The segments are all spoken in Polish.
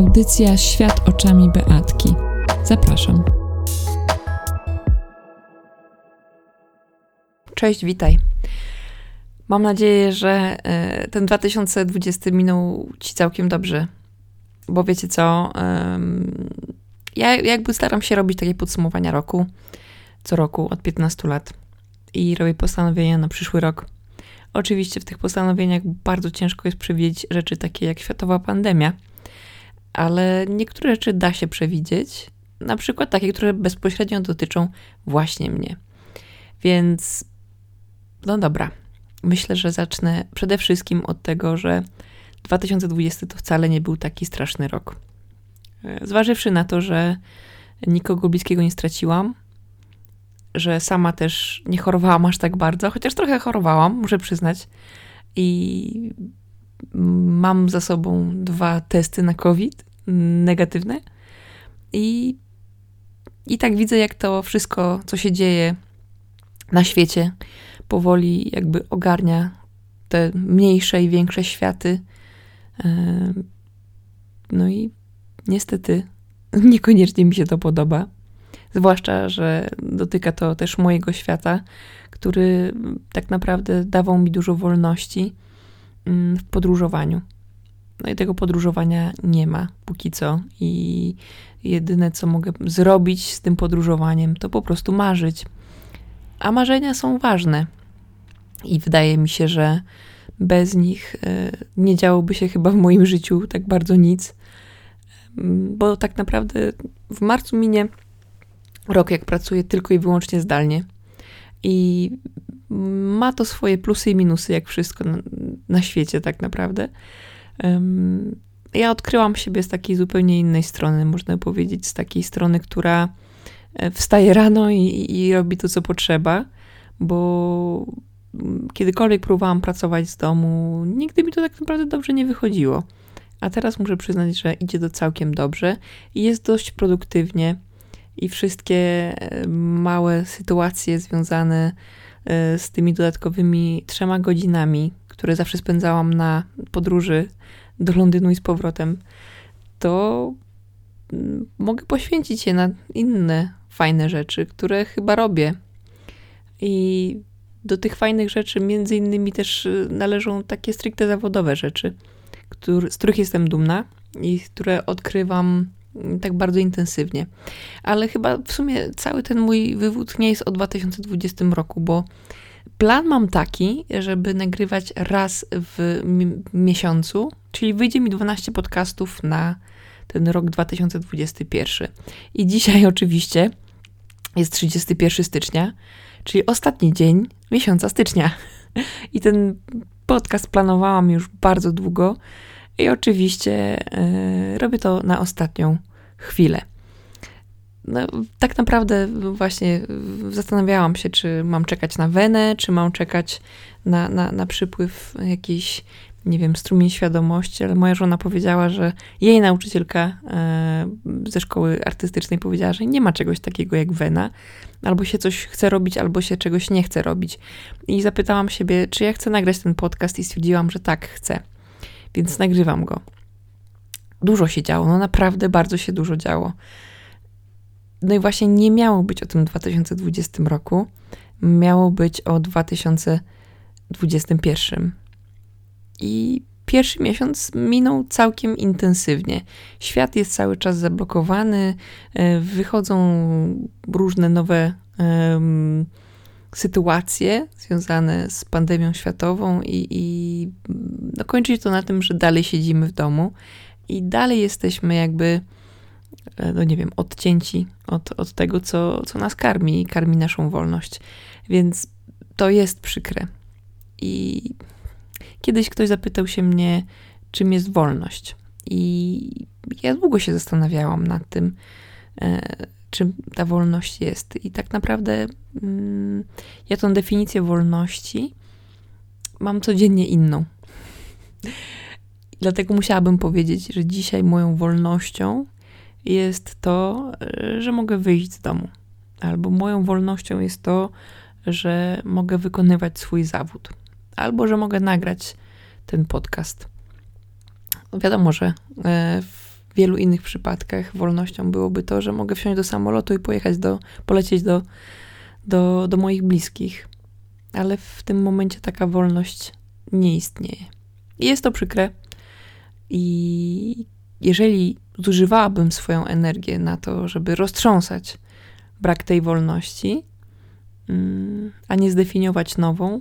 Audycja Świat oczami Beatki. Zapraszam. Cześć, witaj. Mam nadzieję, że e, ten 2020 minął Ci całkiem dobrze. Bo wiecie co? Ja jakby staram się robić takie podsumowania roku, co roku od 15 lat. I robię postanowienia na przyszły rok. Oczywiście w tych postanowieniach bardzo ciężko jest przewidzieć rzeczy takie jak światowa pandemia, ale niektóre rzeczy da się przewidzieć, na przykład takie, które bezpośrednio dotyczą właśnie mnie. Więc, no dobra, myślę, że zacznę przede wszystkim od tego, że 2020 to wcale nie był taki straszny rok. E, zważywszy na to, że nikogo bliskiego nie straciłam, że sama też nie chorowałam aż tak bardzo, chociaż trochę chorowałam, muszę przyznać. I mam za sobą dwa testy na COVID negatywne. I, I tak widzę, jak to wszystko, co się dzieje na świecie, powoli jakby ogarnia te mniejsze i większe światy. No i niestety niekoniecznie mi się to podoba. Zwłaszcza, że dotyka to też mojego świata, który tak naprawdę dawał mi dużo wolności w podróżowaniu. No i tego podróżowania nie ma póki co. I jedyne, co mogę zrobić z tym podróżowaniem, to po prostu marzyć. A marzenia są ważne. I wydaje mi się, że bez nich e, nie działoby się chyba w moim życiu tak bardzo nic. Bo tak naprawdę w marcu minie rok, jak pracuję tylko i wyłącznie zdalnie. I ma to swoje plusy i minusy, jak wszystko na, na świecie, tak naprawdę. Um, ja odkryłam siebie z takiej zupełnie innej strony, można powiedzieć, z takiej strony, która e, wstaje rano i, i robi to, co potrzeba, bo kiedykolwiek próbowałam pracować z domu, nigdy mi to tak naprawdę dobrze nie wychodziło. A teraz muszę przyznać, że idzie to całkiem dobrze i jest dość produktywnie i wszystkie e, małe sytuacje związane z tymi dodatkowymi trzema godzinami, które zawsze spędzałam na podróży do Londynu i z powrotem, to mm, mogę poświęcić je na inne fajne rzeczy, które chyba robię. I do tych fajnych rzeczy między innymi też e, należą takie stricte zawodowe rzeczy, z których jestem dumna i które odkrywam tak bardzo intensywnie. Ale chyba w sumie cały ten mój wywód nie jest o 2020 roku, bo plan mam taki, żeby nagrywać raz w miesiącu, czyli wyjdzie mi 12 podcastów na ten rok 2021. I dzisiaj oczywiście jest 31 stycznia, czyli ostatni dzień miesiąca stycznia. I ten podcast planowałam już bardzo długo i oczywiście yy, robię to na ostatnią chwilę. No, tak naprawdę właśnie zastanawiałam się, czy mam czekać na wenę, czy mam czekać na, na, na przypływ jakiś, nie wiem, strumień świadomości, ale moja żona powiedziała, że jej nauczycielka e, ze szkoły artystycznej powiedziała, że nie ma czegoś takiego jak wena. Albo się coś chce robić, albo się czegoś nie chce robić. I zapytałam siebie, czy ja chcę nagrać ten podcast i stwierdziłam, że tak, chcę więc nagrywam go. Dużo się działo, no naprawdę bardzo się dużo działo. No i właśnie nie miało być o tym 2020 roku, miało być o 2021. I pierwszy miesiąc minął całkiem intensywnie. Świat jest cały czas zablokowany, e, wychodzą różne nowe sytuacje związane z pandemią światową i, i no, kończy się to na tym, że dalej siedzimy w domu i dalej jesteśmy jakby, e, no nie wiem, odcięci od, od tego, co, co nas karmi i karmi naszą wolność. Więc to jest przykre. I kiedyś ktoś zapytał się mnie, czym jest wolność. I ja długo się zastanawiałam nad tym, e, czym ta wolność jest. I tak naprawdę mm, ja tą definicję wolności mam codziennie inną. Dlatego musiałabym powiedzieć, że dzisiaj moją wolnością jest to, że mogę wyjść z domu. Albo moją wolnością jest to, że mogę wykonywać swój zawód. Albo że mogę nagrać ten podcast. Wiadomo, że e, w wielu innych przypadkach wolnością byłoby to, że mogę wsiąść do samolotu i pojechać do, polecieć do, do, do moich bliskich. Ale w tym momencie taka wolność nie istnieje. I jest to przykre. I jeżeli zużywałabym swoją energię na to, żeby roztrząsać brak tej wolności, mm, a nie zdefiniować nową,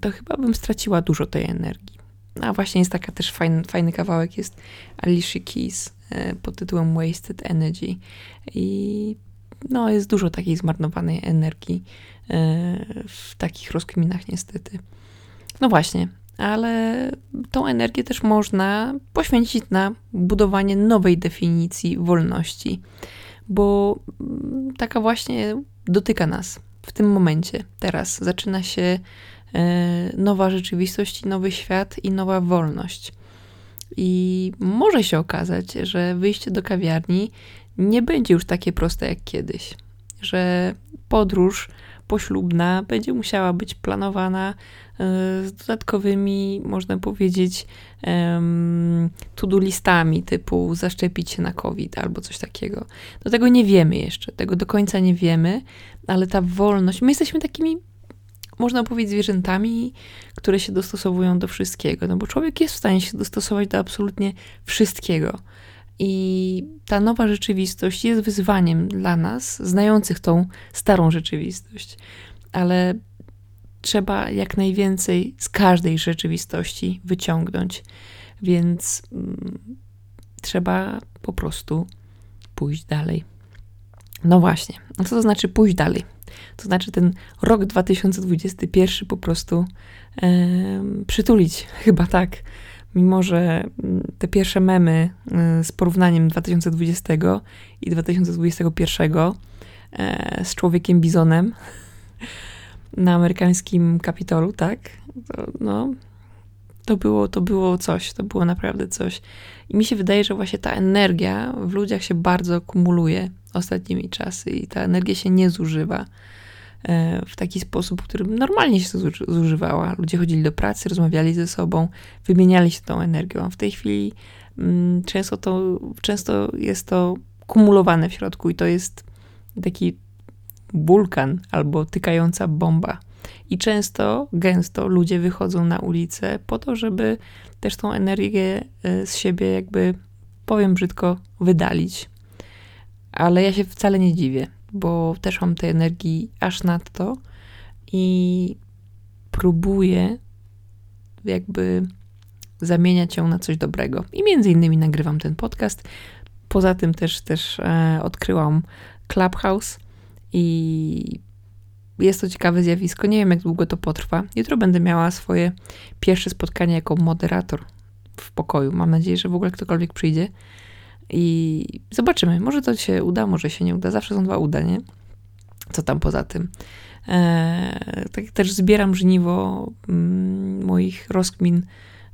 to chyba bym straciła dużo tej energii. A właśnie jest taka też fajny, fajny kawałek, jest Alicia Keys e, pod tytułem Wasted Energy. I no, jest dużo takiej zmarnowanej energii e, w takich rozkminach niestety. No właśnie, ale tą energię też można poświęcić na budowanie nowej definicji wolności, bo mm, taka właśnie dotyka nas w tym momencie, teraz. Zaczyna się nowa rzeczywistość, nowy świat i nowa wolność. I może się okazać, że wyjście do kawiarni nie będzie już takie proste jak kiedyś, że podróż poślubna będzie musiała być planowana e, z dodatkowymi, można powiedzieć, to-do listami typu zaszczepić się na COVID albo coś takiego. Do tego nie wiemy jeszcze, tego do końca nie wiemy, ale ta wolność, my jesteśmy takimi można powiedzieć, zwierzętami, które się dostosowują do wszystkiego. No bo człowiek jest w stanie się dostosować do absolutnie wszystkiego. I ta nowa rzeczywistość jest wyzwaniem dla nas, znających tą starą rzeczywistość, ale trzeba jak najwięcej z każdej rzeczywistości wyciągnąć, więc mm, trzeba po prostu pójść dalej. No właśnie, co to znaczy pójść dalej? To znaczy ten rok 2021 po prostu przytulić, chyba tak mimo że mm, te pierwsze memy y, z porównaniem 2020 i 2021 e, z człowiekiem bizonem na amerykańskim Kapitolu, tak? To, no, to było, to było coś, to było naprawdę coś. I mi się wydaje, że właśnie ta energia w ludziach się bardzo kumuluje ostatnimi czasy i ta energia się nie zużywa. E, w taki sposób, którym normalnie się zużywała. Ludzie chodzili do pracy, rozmawiali ze sobą, wymieniali się tą energią. W tej chwili mm, często, to, często jest to kumulowane w środku i to jest taki wulkan albo tykająca bomba. I często, gęsto ludzie wychodzą na ulicę po to, żeby też tą energię e, z siebie, jakby powiem brzydko, wydalić. Ale ja się wcale nie dziwię bo też mam tej energii aż nadto i próbuję jakby zamieniać ją na coś dobrego. I między innymi nagrywam ten podcast. Poza tym też, też e, odkryłam Clubhouse i jest to ciekawe zjawisko. Nie wiem, jak długo to potrwa. Jutro będę miała swoje pierwsze spotkanie jako moderator w pokoju. Mam nadzieję, że w ogóle ktokolwiek przyjdzie. I zobaczymy, może to się uda, może się nie uda. Zawsze są dwa udanie. Co tam poza tym? E, tak też zbieram żniwo mm, moich rozkmin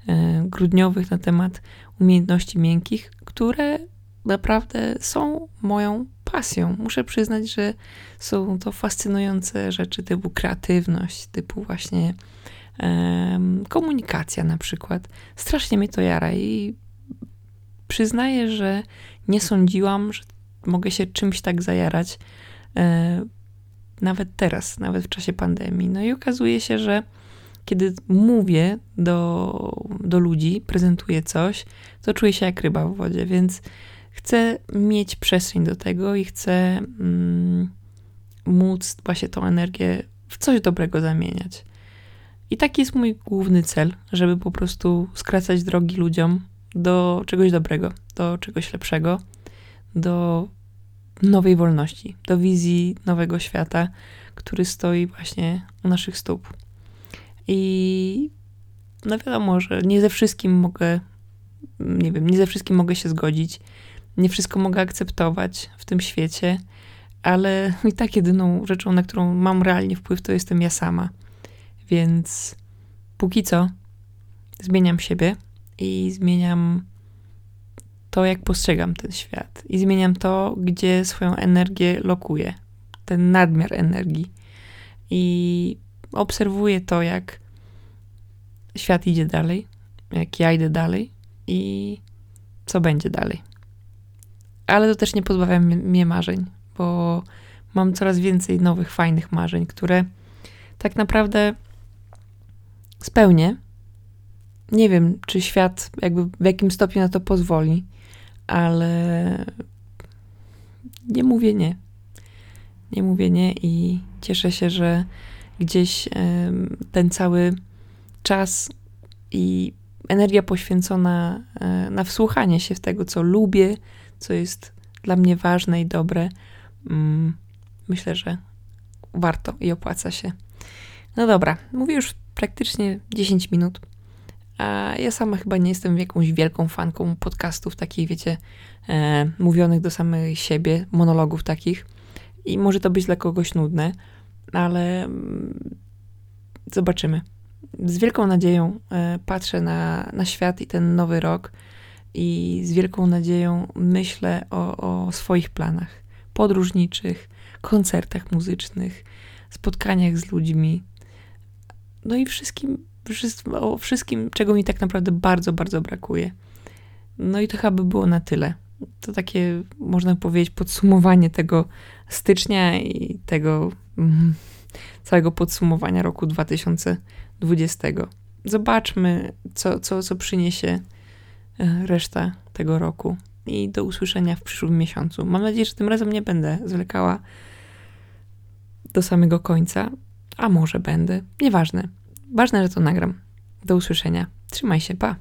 e, grudniowych na temat umiejętności miękkich, które naprawdę są moją pasją. Muszę przyznać, że są to fascynujące rzeczy typu kreatywność, typu właśnie e, komunikacja na przykład. Strasznie mnie to jara i przyznaję, że nie sądziłam, że mogę się czymś tak zajarać. E, nawet teraz, nawet w czasie pandemii. No i okazuje się, że kiedy mówię do, do ludzi, prezentuję coś, to czuję się jak ryba w wodzie, więc chcę mieć przestrzeń do tego i chcę mm, móc właśnie tą energię w coś dobrego zamieniać. I taki jest mój główny cel, żeby po prostu skracać drogi ludziom, do czegoś dobrego, do czegoś lepszego, do nowej wolności, do wizji nowego świata, który stoi właśnie u naszych stóp. I no wiadomo, że nie ze wszystkim mogę, nie wiem, nie ze wszystkim mogę się zgodzić, nie wszystko mogę akceptować w tym świecie, ale i tak jedyną rzeczą, na którą mam realnie wpływ, to jestem ja sama. Więc póki co zmieniam siebie, i zmieniam to, jak postrzegam ten świat. I zmieniam to, gdzie swoją energię lokuję, ten nadmiar energii. I obserwuję to, jak świat idzie dalej, jak ja idę dalej. I co będzie dalej. Ale to też nie pozbawia mnie marzeń, bo mam coraz więcej nowych, fajnych marzeń, które tak naprawdę spełnię. Nie wiem, czy świat jakby w jakim stopniu na to pozwoli, ale nie mówię nie. Nie mówię nie i cieszę się, że gdzieś ten cały czas i energia poświęcona e, na wsłuchanie się w tego, co lubię, co jest dla mnie ważne i dobre, mm, myślę, że warto i opłaca się. No dobra, mówię już praktycznie 10 minut. Ja sama chyba nie jestem jakąś wielką fanką podcastów, takich, wiecie, e, mówionych do samej siebie, monologów takich. I może to być dla kogoś nudne, ale mm, zobaczymy. Z wielką nadzieją e, patrzę na, na świat i ten nowy rok, i z wielką nadzieją myślę o, o swoich planach podróżniczych, koncertach muzycznych, spotkaniach z ludźmi. No i wszystkim, o wszystkim, czego mi tak naprawdę bardzo, bardzo brakuje. No i to chyba by było na tyle. To takie, można powiedzieć, podsumowanie tego stycznia i tego mm, całego podsumowania roku 2020. Zobaczmy, co, co, co przyniesie e, reszta tego roku. I do usłyszenia w przyszłym miesiącu. Mam nadzieję, że tym razem nie będę zwlekała do samego końca, a może będę. Nieważne. Ważne, że to nagram. Do usłyszenia. Trzymaj się, pa.